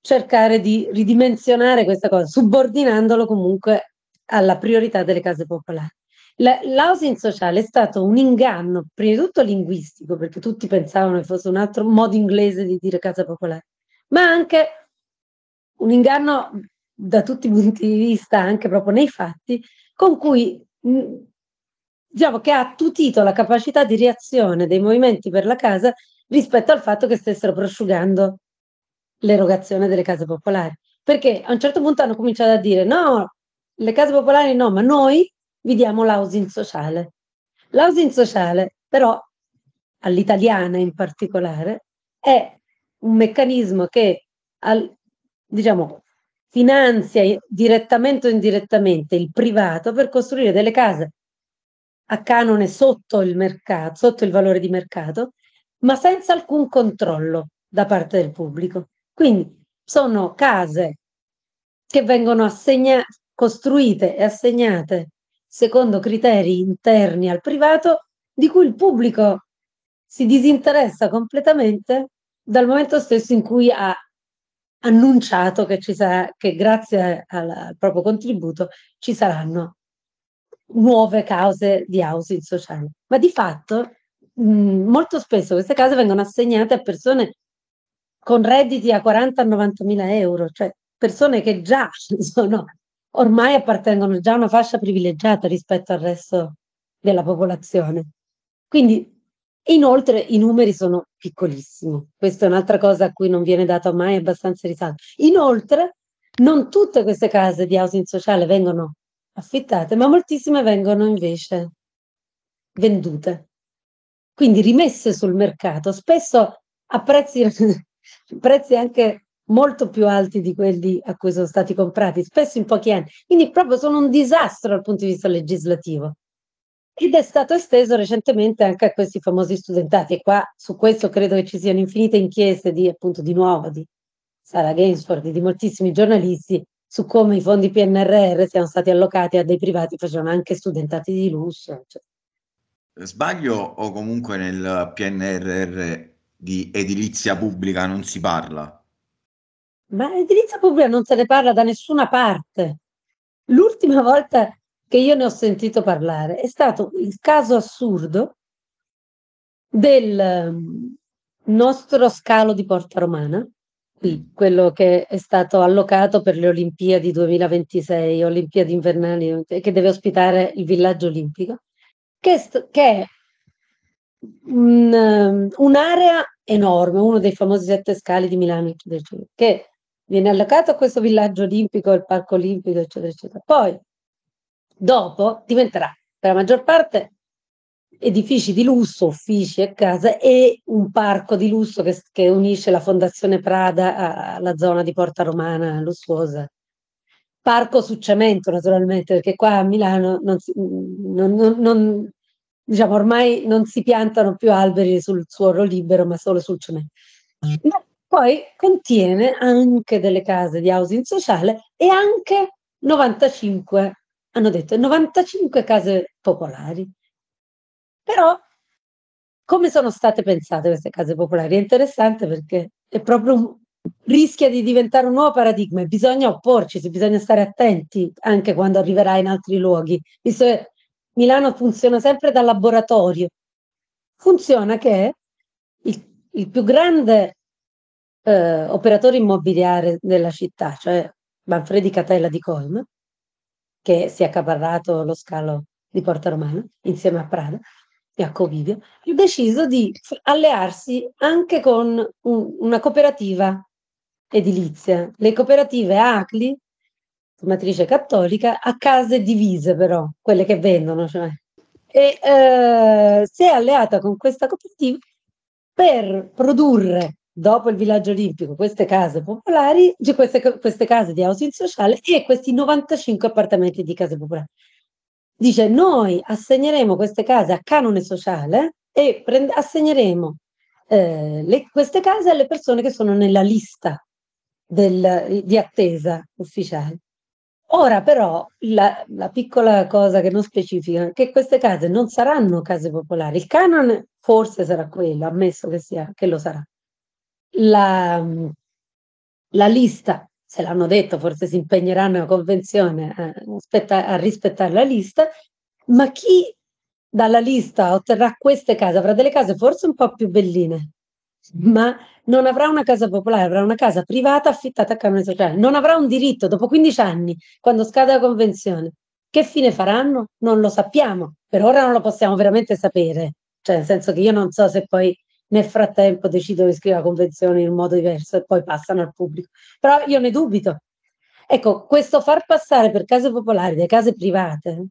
cercare di ridimensionare questa cosa, subordinandolo comunque alla priorità delle case popolari. L'housing sociale è stato un inganno, prima di tutto linguistico, perché tutti pensavano che fosse un altro modo inglese di dire casa popolare, ma anche un inganno da tutti i punti di vista, anche proprio nei fatti, con cui diciamo che ha attutito la capacità di reazione dei movimenti per la casa rispetto al fatto che stessero prosciugando l'erogazione delle case popolari. Perché a un certo punto hanno cominciato a dire no, le case popolari no, ma noi vi diamo l'housing sociale. L'housing sociale, però, all'italiana in particolare, è un meccanismo che, al, diciamo, finanzia direttamente o indirettamente il privato per costruire delle case a canone sotto il mercato, sotto il valore di mercato, ma senza alcun controllo da parte del pubblico. Quindi sono case che vengono assegnate, costruite e assegnate secondo criteri interni al privato di cui il pubblico si disinteressa completamente dal momento stesso in cui ha annunciato che, ci sarà, che grazie al, al proprio contributo ci saranno nuove cause di housing sociale. Ma di fatto mh, molto spesso queste case vengono assegnate a persone con redditi a 40-90 mila euro, cioè persone che già (laughs) sono, ormai appartengono già a una fascia privilegiata rispetto al resto della popolazione. Quindi Inoltre i numeri sono piccolissimi, questa è un'altra cosa a cui non viene dato mai abbastanza risalto. Inoltre non tutte queste case di housing sociale vengono affittate, ma moltissime vengono invece vendute, quindi rimesse sul mercato, spesso a prezzi, (laughs) prezzi anche molto più alti di quelli a cui sono stati comprati, spesso in pochi anni. Quindi proprio sono un disastro dal punto di vista legislativo ed è stato esteso recentemente anche a questi famosi studentati e qua su questo credo che ci siano infinite inchieste di appunto di nuovo di Sara Gainsford, di moltissimi giornalisti su come i fondi PNRR siano stati allocati a dei privati facevano anche studentati di lusso. Cioè. Sbaglio o comunque nel PNRR di edilizia pubblica non si parla? Ma edilizia pubblica non se ne parla da nessuna parte. L'ultima volta che io ne ho sentito parlare è stato il caso assurdo del ehm, nostro scalo di Porta Romana, qui, quello che è stato allocato per le Olimpiadi 2026, Olimpiadi invernali, che deve ospitare il villaggio olimpico, che, st- che è un, um, un'area enorme, uno dei famosi sette scali di Milano, eccetera, eccetera, che viene allocato a questo villaggio olimpico, il parco olimpico, eccetera, eccetera. Poi Dopo diventerà per la maggior parte edifici di lusso, uffici e case e un parco di lusso che, che unisce la Fondazione Prada alla zona di Porta Romana lussuosa. Parco su cemento naturalmente, perché qua a Milano non si, non, non, diciamo, ormai non si piantano più alberi sul suolo libero, ma solo sul cemento. Ma poi contiene anche delle case di housing sociale e anche 95 hanno detto 95 case popolari. Però come sono state pensate queste case popolari? È interessante perché è proprio un, rischia di diventare un nuovo paradigma e bisogna opporci, bisogna stare attenti anche quando arriverà in altri luoghi, visto che Milano funziona sempre da laboratorio. Funziona che il, il più grande eh, operatore immobiliare della città, cioè Manfredi Catella di Colma, che si è accaparrato lo scalo di Porta Romana insieme a Prada e a Covivio, ha deciso di allearsi anche con un, una cooperativa edilizia. Le cooperative ACLI, matrice cattolica, a case divise però, quelle che vendono. Cioè. E eh, si è alleata con questa cooperativa per produrre dopo il villaggio olimpico, queste case popolari, queste, queste case di housing sociale e questi 95 appartamenti di case popolari. Dice, noi assegneremo queste case a canone sociale e prend- assegneremo eh, le, queste case alle persone che sono nella lista del, di attesa ufficiale. Ora però la, la, piccola cosa che non specifica è che queste case non saranno case popolari. Il canone forse sarà quello, ammesso che, sia, che lo sarà la, la lista, se l'hanno detto, forse si impegneranno a convenzione a, aspetta, a rispettare la lista, ma chi dalla lista otterrà queste case avrà delle case forse un po' più belline, ma non avrà una casa popolare, avrà una casa privata affittata a canone sociale, non avrà un diritto dopo 15 anni, quando scade la convenzione. Che fine faranno? Non lo sappiamo, per ora non lo possiamo veramente sapere, cioè nel senso che io non so se poi nel frattempo decidono di scrivere la convenzione in un modo diverso e poi passano al pubblico. Però io ne dubito. Ecco, questo far passare per case popolari le case private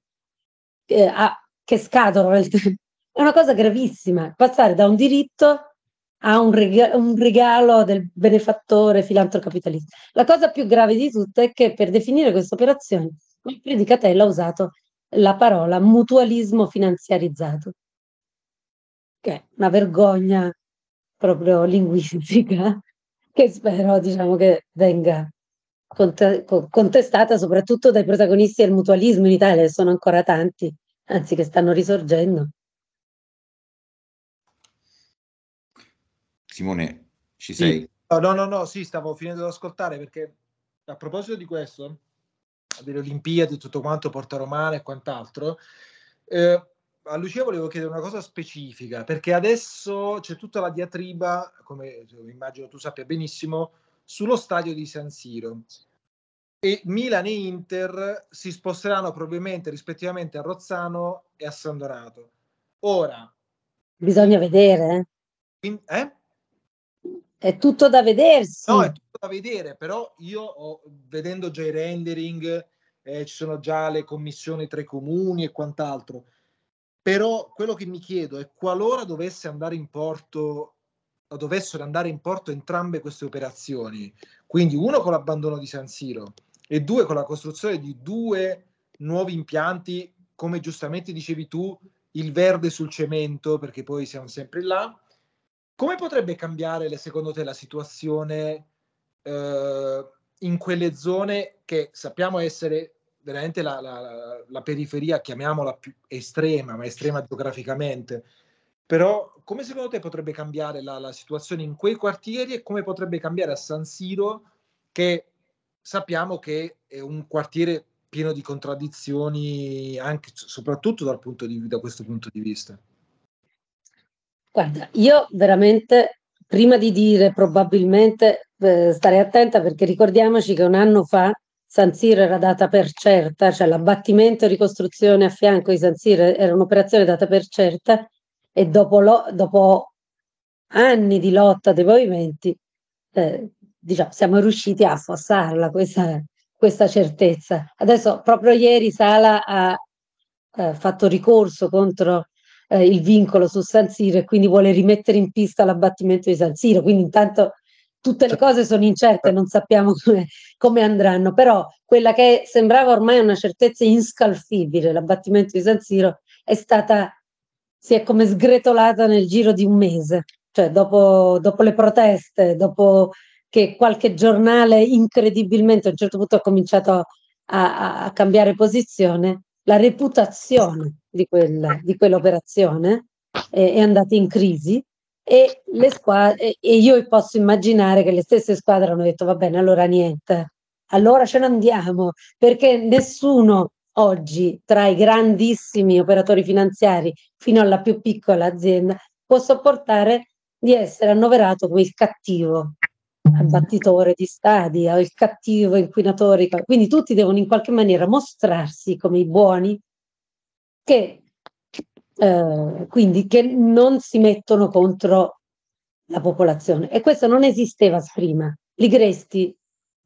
eh, a, che scadono nel tempo è una cosa gravissima. Passare da un diritto a un, rega- un regalo del benefattore filantrocapitalista. La cosa più grave di tutto è che per definire questa operazione il Predicatello ha usato la parola mutualismo finanziarizzato che è una vergogna proprio linguistica, (laughs) che spero diciamo, che venga contestata soprattutto dai protagonisti del mutualismo in Italia, che sono ancora tanti, anzi che stanno risorgendo. Simone, ci sei? No, no, no, sì, stavo finendo di ascoltare perché a proposito di questo, delle Olimpiadi, tutto quanto, Porta Romana e quant'altro, eh, a Lucia volevo chiedere una cosa specifica, perché adesso c'è tutta la diatriba, come immagino tu sappia benissimo, sullo stadio di San Siro. E Milan e Inter si sposteranno probabilmente rispettivamente a Rozzano e a San Donato. Ora. Bisogna vedere. In, eh? È tutto da vedersi. No, è tutto da vedere, però io ho, vedendo già i rendering, eh, ci sono già le commissioni tra i comuni e quant'altro. Però quello che mi chiedo è qualora dovesse andare in porto dovessero andare in porto entrambe queste operazioni, quindi uno con l'abbandono di San Siro e due con la costruzione di due nuovi impianti, come giustamente dicevi tu, il verde sul cemento, perché poi siamo sempre là, come potrebbe cambiare, secondo te, la situazione eh, in quelle zone che sappiamo essere veramente la, la, la, periferia, chiamiamola più estrema, ma estrema geograficamente? Però come secondo te potrebbe cambiare la, la situazione in quei quartieri e come potrebbe cambiare a San Siro, che sappiamo che è un quartiere pieno di contraddizioni, anche soprattutto dal punto di, da questo punto di vista? Guarda, io veramente, prima di dire probabilmente, eh, starei attenta perché ricordiamoci che un anno fa San Siro era data per certa, cioè l'abbattimento e ricostruzione a fianco di San Siro era un'operazione data per certa e dopo, lo, dopo anni di lotta dei movimenti eh, diciamo, siamo riusciti a affossarla questa, questa certezza. Adesso proprio ieri Sala ha eh, fatto ricorso contro eh, il vincolo su San Siro e quindi vuole rimettere in pista l'abbattimento di San Siro. Quindi intanto tutte le cose sono incerte, non sappiamo come, come, andranno, però quella che sembrava ormai una certezza inscalfibile, l'abbattimento di San Siro, è stata, si è come sgretolata nel giro di un mese, cioè dopo, dopo le proteste, dopo che qualche giornale incredibilmente a un certo punto ha cominciato a, a, a cambiare posizione, la reputazione di, quella, di quell'operazione è, è, andata in crisi e, le squadre, e io posso immaginare che le stesse squadre hanno detto va bene, allora niente, allora ce ne andiamo, perché nessuno oggi tra i grandissimi operatori finanziari fino alla più piccola azienda può sopportare di essere annoverato come il cattivo abbattitore di stadi, il cattivo inquinatore, quindi tutti devono in qualche maniera mostrarsi come i buoni che eh, quindi che non si mettono contro la popolazione e questo non esisteva prima. Ligresti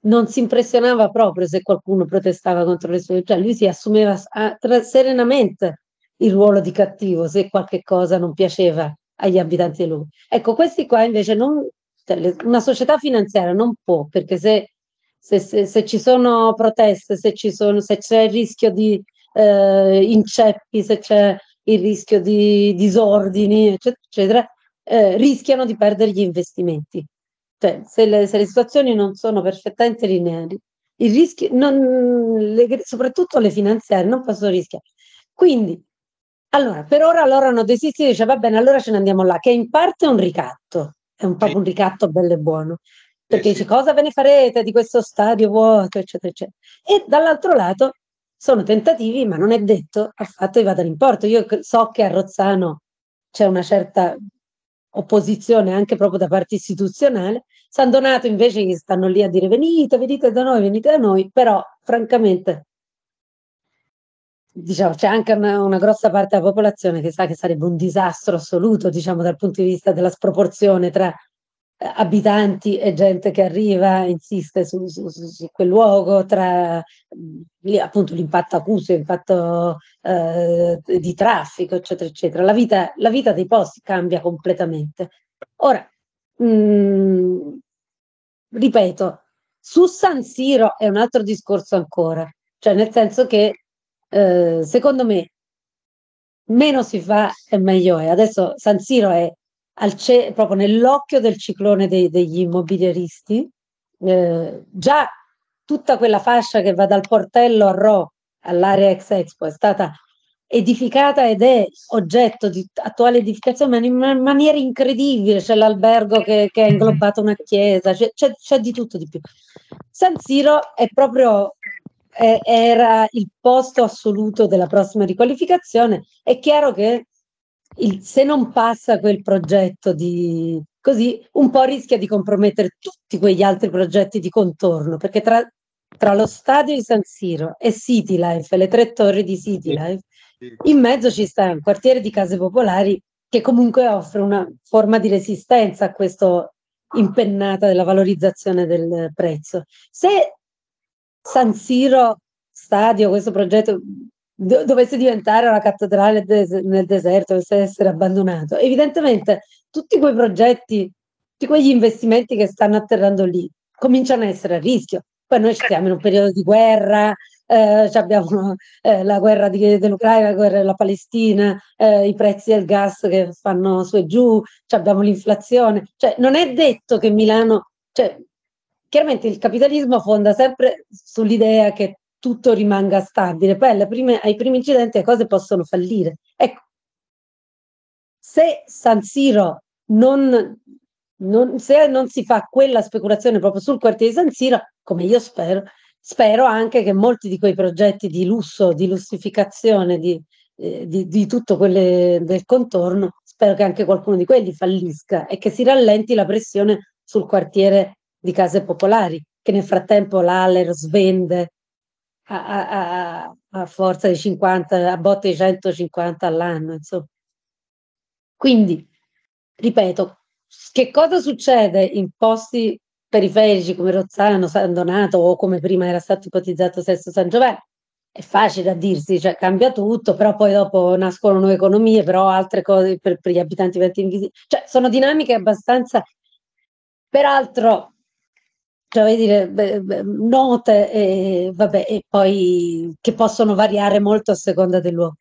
non si impressionava proprio se qualcuno protestava contro le sue, cioè lui si assumeva a, tra, serenamente il ruolo di cattivo se qualche cosa non piaceva agli abitanti di lui. Ecco, questi qua invece non, cioè, una società finanziaria non può, perché se, se, se, se ci sono proteste, se, ci sono, se c'è il rischio di eh, inceppi, se c'è il rischio di disordini, eccetera, eccetera eh, rischiano di perdere gli investimenti. Cioè, se le, se le situazioni non sono perfettamente lineari, il rischio, non, le, soprattutto le finanziarie, non possono rischiare. Quindi, allora, per ora loro hanno desistito e dice va bene, allora ce ne andiamo là, che in parte è un ricatto, è un sì. un ricatto bello e buono, perché eh, dice sì. cosa ve ne farete di questo stadio vuoto, eccetera, eccetera. E dall'altro lato sono tentativi, ma non è detto affatto che vadano in porto. Io so che a Rozzano c'è una certa opposizione anche proprio da parte istituzionale. San Donato invece che stanno lì a dire venite, venite da noi, venite da noi, però francamente diciamo, c'è anche una, una, grossa parte della popolazione che sa che sarebbe un disastro assoluto, diciamo, dal punto di vista della sproporzione tra abitanti e gente che arriva, insiste su, su, su quel luogo, tra appunto l'impatto acusio, l'impatto eh, di traffico, eccetera, eccetera. La vita, la vita dei posti cambia completamente. Ora, mh, ripeto, su San Siro è un altro discorso ancora, cioè nel senso che eh, secondo me meno si fa e meglio è. Adesso San Siro è ce- proprio nell'occhio del ciclone dei, degli immobiliaristi. Eh, già tutta quella fascia che va dal portello a Ro all'area ex Expo è stata edificata ed è oggetto di attuale edificazione in maniera incredibile. C'è l'albergo che, che è inglobato una chiesa, c'è, c'è, c'è, di tutto di più. San Siro è proprio eh, era il posto assoluto della prossima riqualificazione. È chiaro che il, se non passa quel progetto di così, un po' rischia di compromettere tutti quegli altri progetti di contorno, perché tra, tra lo stadio di San Siro e City Life, le tre torri di City Life, in mezzo ci sta un quartiere di case popolari che comunque offre una forma di resistenza a questa impennata della valorizzazione del prezzo. Se San Siro Stadio, questo progetto do- dovesse diventare una cattedrale des- nel deserto, dovesse essere abbandonato, evidentemente tutti quei progetti, tutti quegli investimenti che stanno atterrando lì cominciano a essere a rischio. Poi noi stiamo in un periodo di guerra, eh, abbiamo eh, la guerra di, dell'Ucraina, la guerra della Palestina, eh, i prezzi del gas che fanno su e giù, abbiamo l'inflazione. Cioè, non è detto che Milano, cioè, chiaramente il capitalismo fonda sempre sull'idea che tutto rimanga stabile, poi prime, ai primi incidenti le cose possono fallire. Ecco, se San Siro non, non, se non si fa quella speculazione proprio sul quartiere di San Siro, come io spero, spero anche che molti di quei progetti di lusso, di lussificazione, di, eh, di, di tutto quello del contorno, spero che anche qualcuno di quelli fallisca e che si rallenti la pressione sul quartiere di case popolari, che nel frattempo l'Aller svende a, a, a, forza di 50, a botte di 150 all'anno, insomma. Quindi, ripeto, che cosa succede in posti periferici come Rozzano, San Donato o come prima era stato ipotizzato Sesto San Giovanni? È facile a dirsi, cioè cambia tutto, però poi dopo nascono nuove economie, però altre cose per, per gli abitanti diventano invisibili. Cioè, sono dinamiche abbastanza... Peraltro, cioè, dire, note e, vabbè, e poi che possono variare molto a seconda del luogo.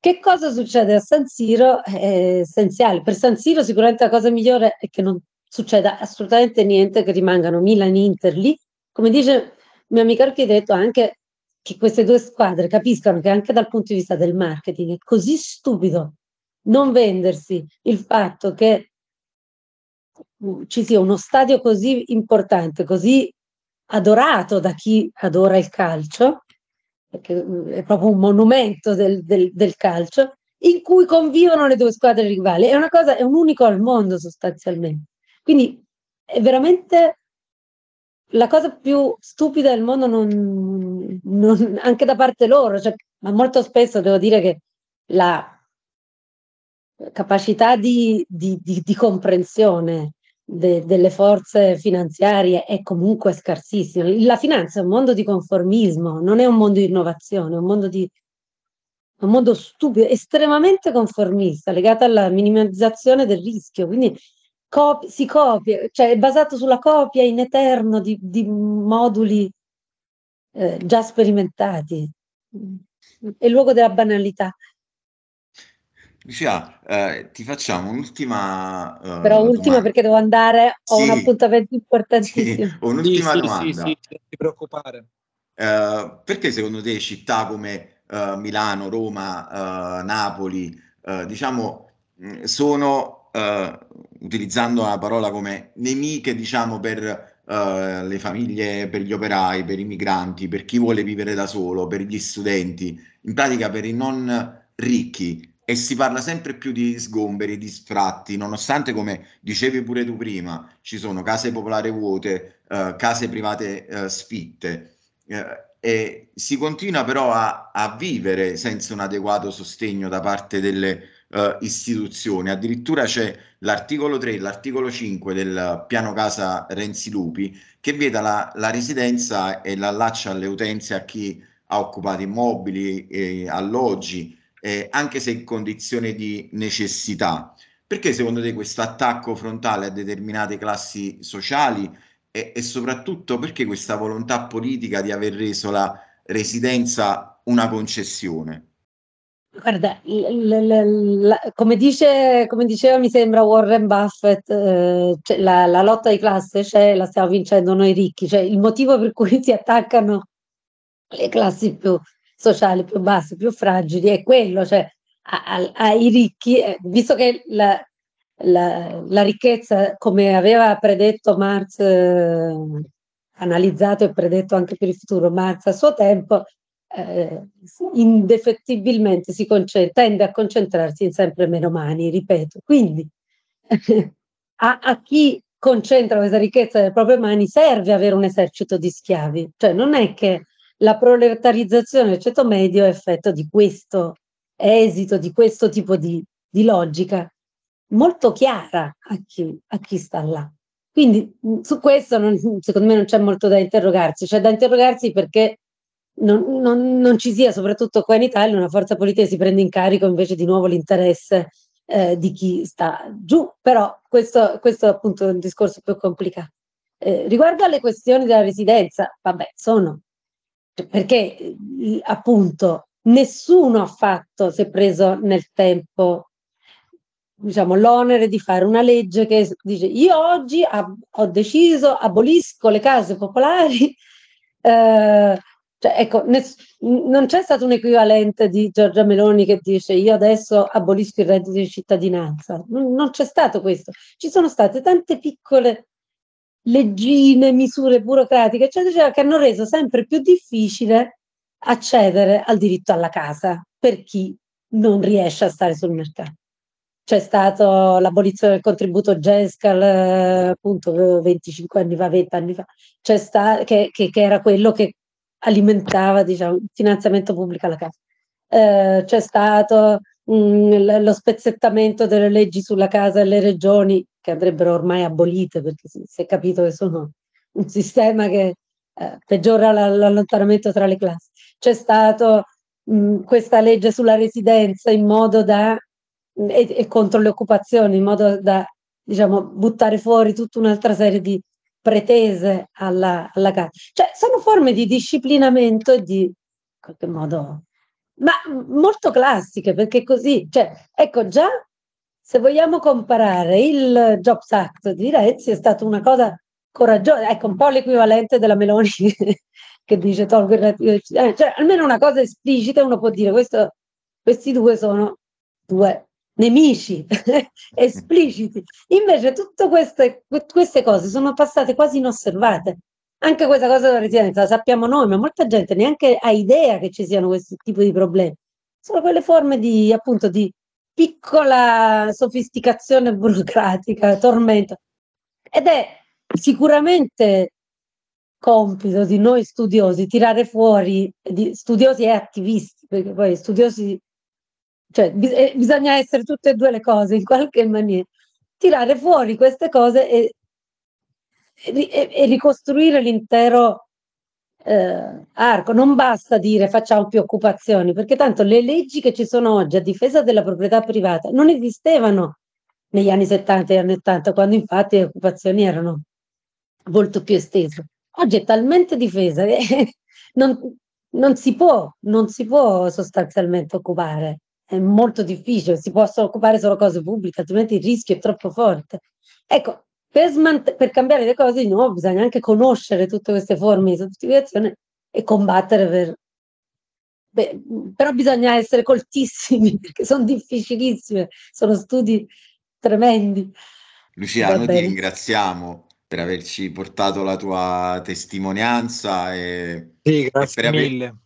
Che cosa succede a San Siro è essenziale. Per San Siro sicuramente la cosa migliore è che non succeda assolutamente niente, che rimangano Milan e Inter lì. Come dice mio amico architetto, anche che queste due squadre capiscano che anche dal punto di vista del marketing è così stupido non vendersi il fatto che ci sia uno stadio così importante, così adorato da chi adora il calcio, perché mm, è proprio un monumento del, del, del calcio, in cui convivono le due squadre rivali. È una cosa, è un unico al mondo sostanzialmente. Quindi è veramente la cosa più stupida del mondo, non, non, anche da parte loro, cioè, ma molto spesso devo dire che la capacità di, di, di, di comprensione de, delle forze finanziarie è comunque scarsissimo. La finanza è un mondo di conformismo, non è un mondo di innovazione, è un mondo, di, un mondo stupido, estremamente conformista, legato alla minimizzazione del rischio. Quindi copi, si copia, cioè è basato sulla copia in eterno di, di moduli eh, già sperimentati. È il luogo della banalità. Lucia, eh, ti facciamo un'ultima eh, Però ultima domanda. perché devo andare, ho sì, un appuntamento importantissimo. (laughs) Sì, un'ultima sì, domanda. Sì, sì, sì, non ti preoccupare. Eh, perché secondo te città come uh, Milano, Roma, uh, Napoli, uh, diciamo, sono, utilizzando una parola come nemiche, diciamo, per le famiglie, per gli operai, per i migranti, per chi vuole vivere da solo, per gli studenti, in pratica per i non ricchi, e si parla sempre più di sgomberi, di sfratti, nonostante, come dicevi pure tu prima, ci sono case popolari vuote, eh, case private eh, sfitte, eh, e si continua però a, a, vivere senza un adeguato sostegno da parte delle eh, istituzioni. Addirittura c'è l'articolo 3 l'articolo 5 del piano casa Renzi Lupi che vieta la, la residenza e l'allaccia alle utenze a chi ha occupato immobili, e alloggi eh, anche se in condizione di necessità. Perché secondo te questo attacco frontale a determinate classi sociali e, e soprattutto perché questa volontà politica di aver reso la residenza una concessione? Guarda, l- l- l- come, dice, come, diceva, mi sembra Warren Buffett, eh, cioè la, la, lotta di classe c'è, la stiamo vincendo noi ricchi, cioè il motivo per cui si attaccano le classi più sociali più bassi, più fragili, è quello, cioè ai ricchi, eh, visto che la, la, la, ricchezza, come aveva predetto Marx, eh, analizzato e predetto anche per il futuro Marx a suo tempo, eh, indefettibilmente si tende a concentrarsi in sempre meno mani, ripeto. Quindi (laughs) a, a, chi concentra questa ricchezza nelle proprie mani serve avere un esercito di schiavi, cioè non è che la proletarizzazione del ceto medio è effetto di questo esito, di questo tipo di, di logica molto chiara a chi, a chi sta là. Quindi su questo non, secondo me non c'è molto da interrogarsi, c'è da interrogarsi perché non, non, non, ci sia, soprattutto qua in Italia, una forza politica che si prende in carico invece di nuovo l'interesse eh, di chi sta giù, però questo, questo è appunto un discorso più complicato. Eh, riguardo alle questioni della residenza, vabbè, sono perché eh, appunto nessuno ha fatto, si è preso nel tempo diciamo, l'onere di fare una legge che dice io oggi ab- ho deciso, abolisco le case popolari, (laughs) eh, cioè, ecco, ness- non c'è stato un equivalente di Giorgia Meloni che dice io adesso abolisco il reddito di cittadinanza. Non, non c'è stato questo. Ci sono state tante piccole leggine, misure burocratiche, eccetera, che hanno reso sempre più difficile accedere al diritto alla casa per chi non riesce a stare sul mercato. C'è stata l'abolizione del contributo GESCAL appunto 25 anni fa, 20 anni fa, sta, che, che, che era quello che alimentava diciamo, il finanziamento pubblico alla casa. Eh, c'è stato mh, mm, lo spezzettamento delle leggi sulla casa delle regioni che andrebbero ormai abolite perché si, si è capito che sono un sistema che eh, peggiora la, l'allontanamento tra le classi. C'è stata questa legge sulla residenza in modo da e, e, contro le occupazioni in modo da diciamo buttare fuori tutta un'altra serie di pretese alla, alla casa. Cioè, sono forme di disciplinamento e di, in qualche modo, ma molto classiche, perché così, cioè, ecco, già se vogliamo comparare il Jobs Act di Renzi è stata una cosa coraggiosa, ecco, un po' l'equivalente della Meloni (laughs) che dice tolgo il eh, cioè almeno una cosa esplicita uno può dire questo, questi due sono due nemici (laughs) espliciti. Invece tutte queste, queste, cose sono passate quasi inosservate. Anche questa cosa della residenza la sappiamo noi, ma molta gente neanche ha idea che ci siano questi tipi di problemi. Sono quelle forme di, appunto, di piccola sofisticazione burocratica, tormento. Ed è sicuramente compito di noi studiosi tirare fuori, di studiosi e attivisti, perché poi studiosi cioè bis- eh, bisogna essere tutte e due le cose in qualche maniera, tirare fuori queste cose e, e, e ricostruire l'intero eh, arco. Non basta dire facciamo più occupazioni, perché tanto le leggi che ci sono oggi a difesa della proprietà privata non esistevano negli anni 70 e anni 80, quando infatti le occupazioni erano molto più estese. Oggi è talmente difesa che (laughs) non, non, si può, non si può sostanzialmente occupare è molto difficile, si possono occupare solo cose pubbliche, altrimenti il rischio è troppo forte. Ecco, per, smant- per cambiare le cose di nuovo bisogna anche conoscere tutte queste forme di sofisticazione e combattere per... Beh, però bisogna essere coltissimi (laughs) perché sono difficilissime, sono studi tremendi. Lucia, noi ti ringraziamo per averci portato la tua testimonianza. E, sì, grazie e mille. Aver...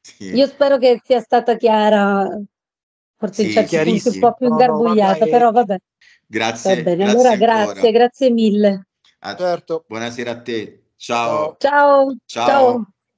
Sì. Io spero che sia stata chiara forse sì, in certi punti un po' più ingarbugliata, no, no, però vabbè. Grazie. Va bene, grazie allora ancora. grazie, grazie mille. A, certo. Buonasera a te. Ciao. Ciao. Ciao. Ciao.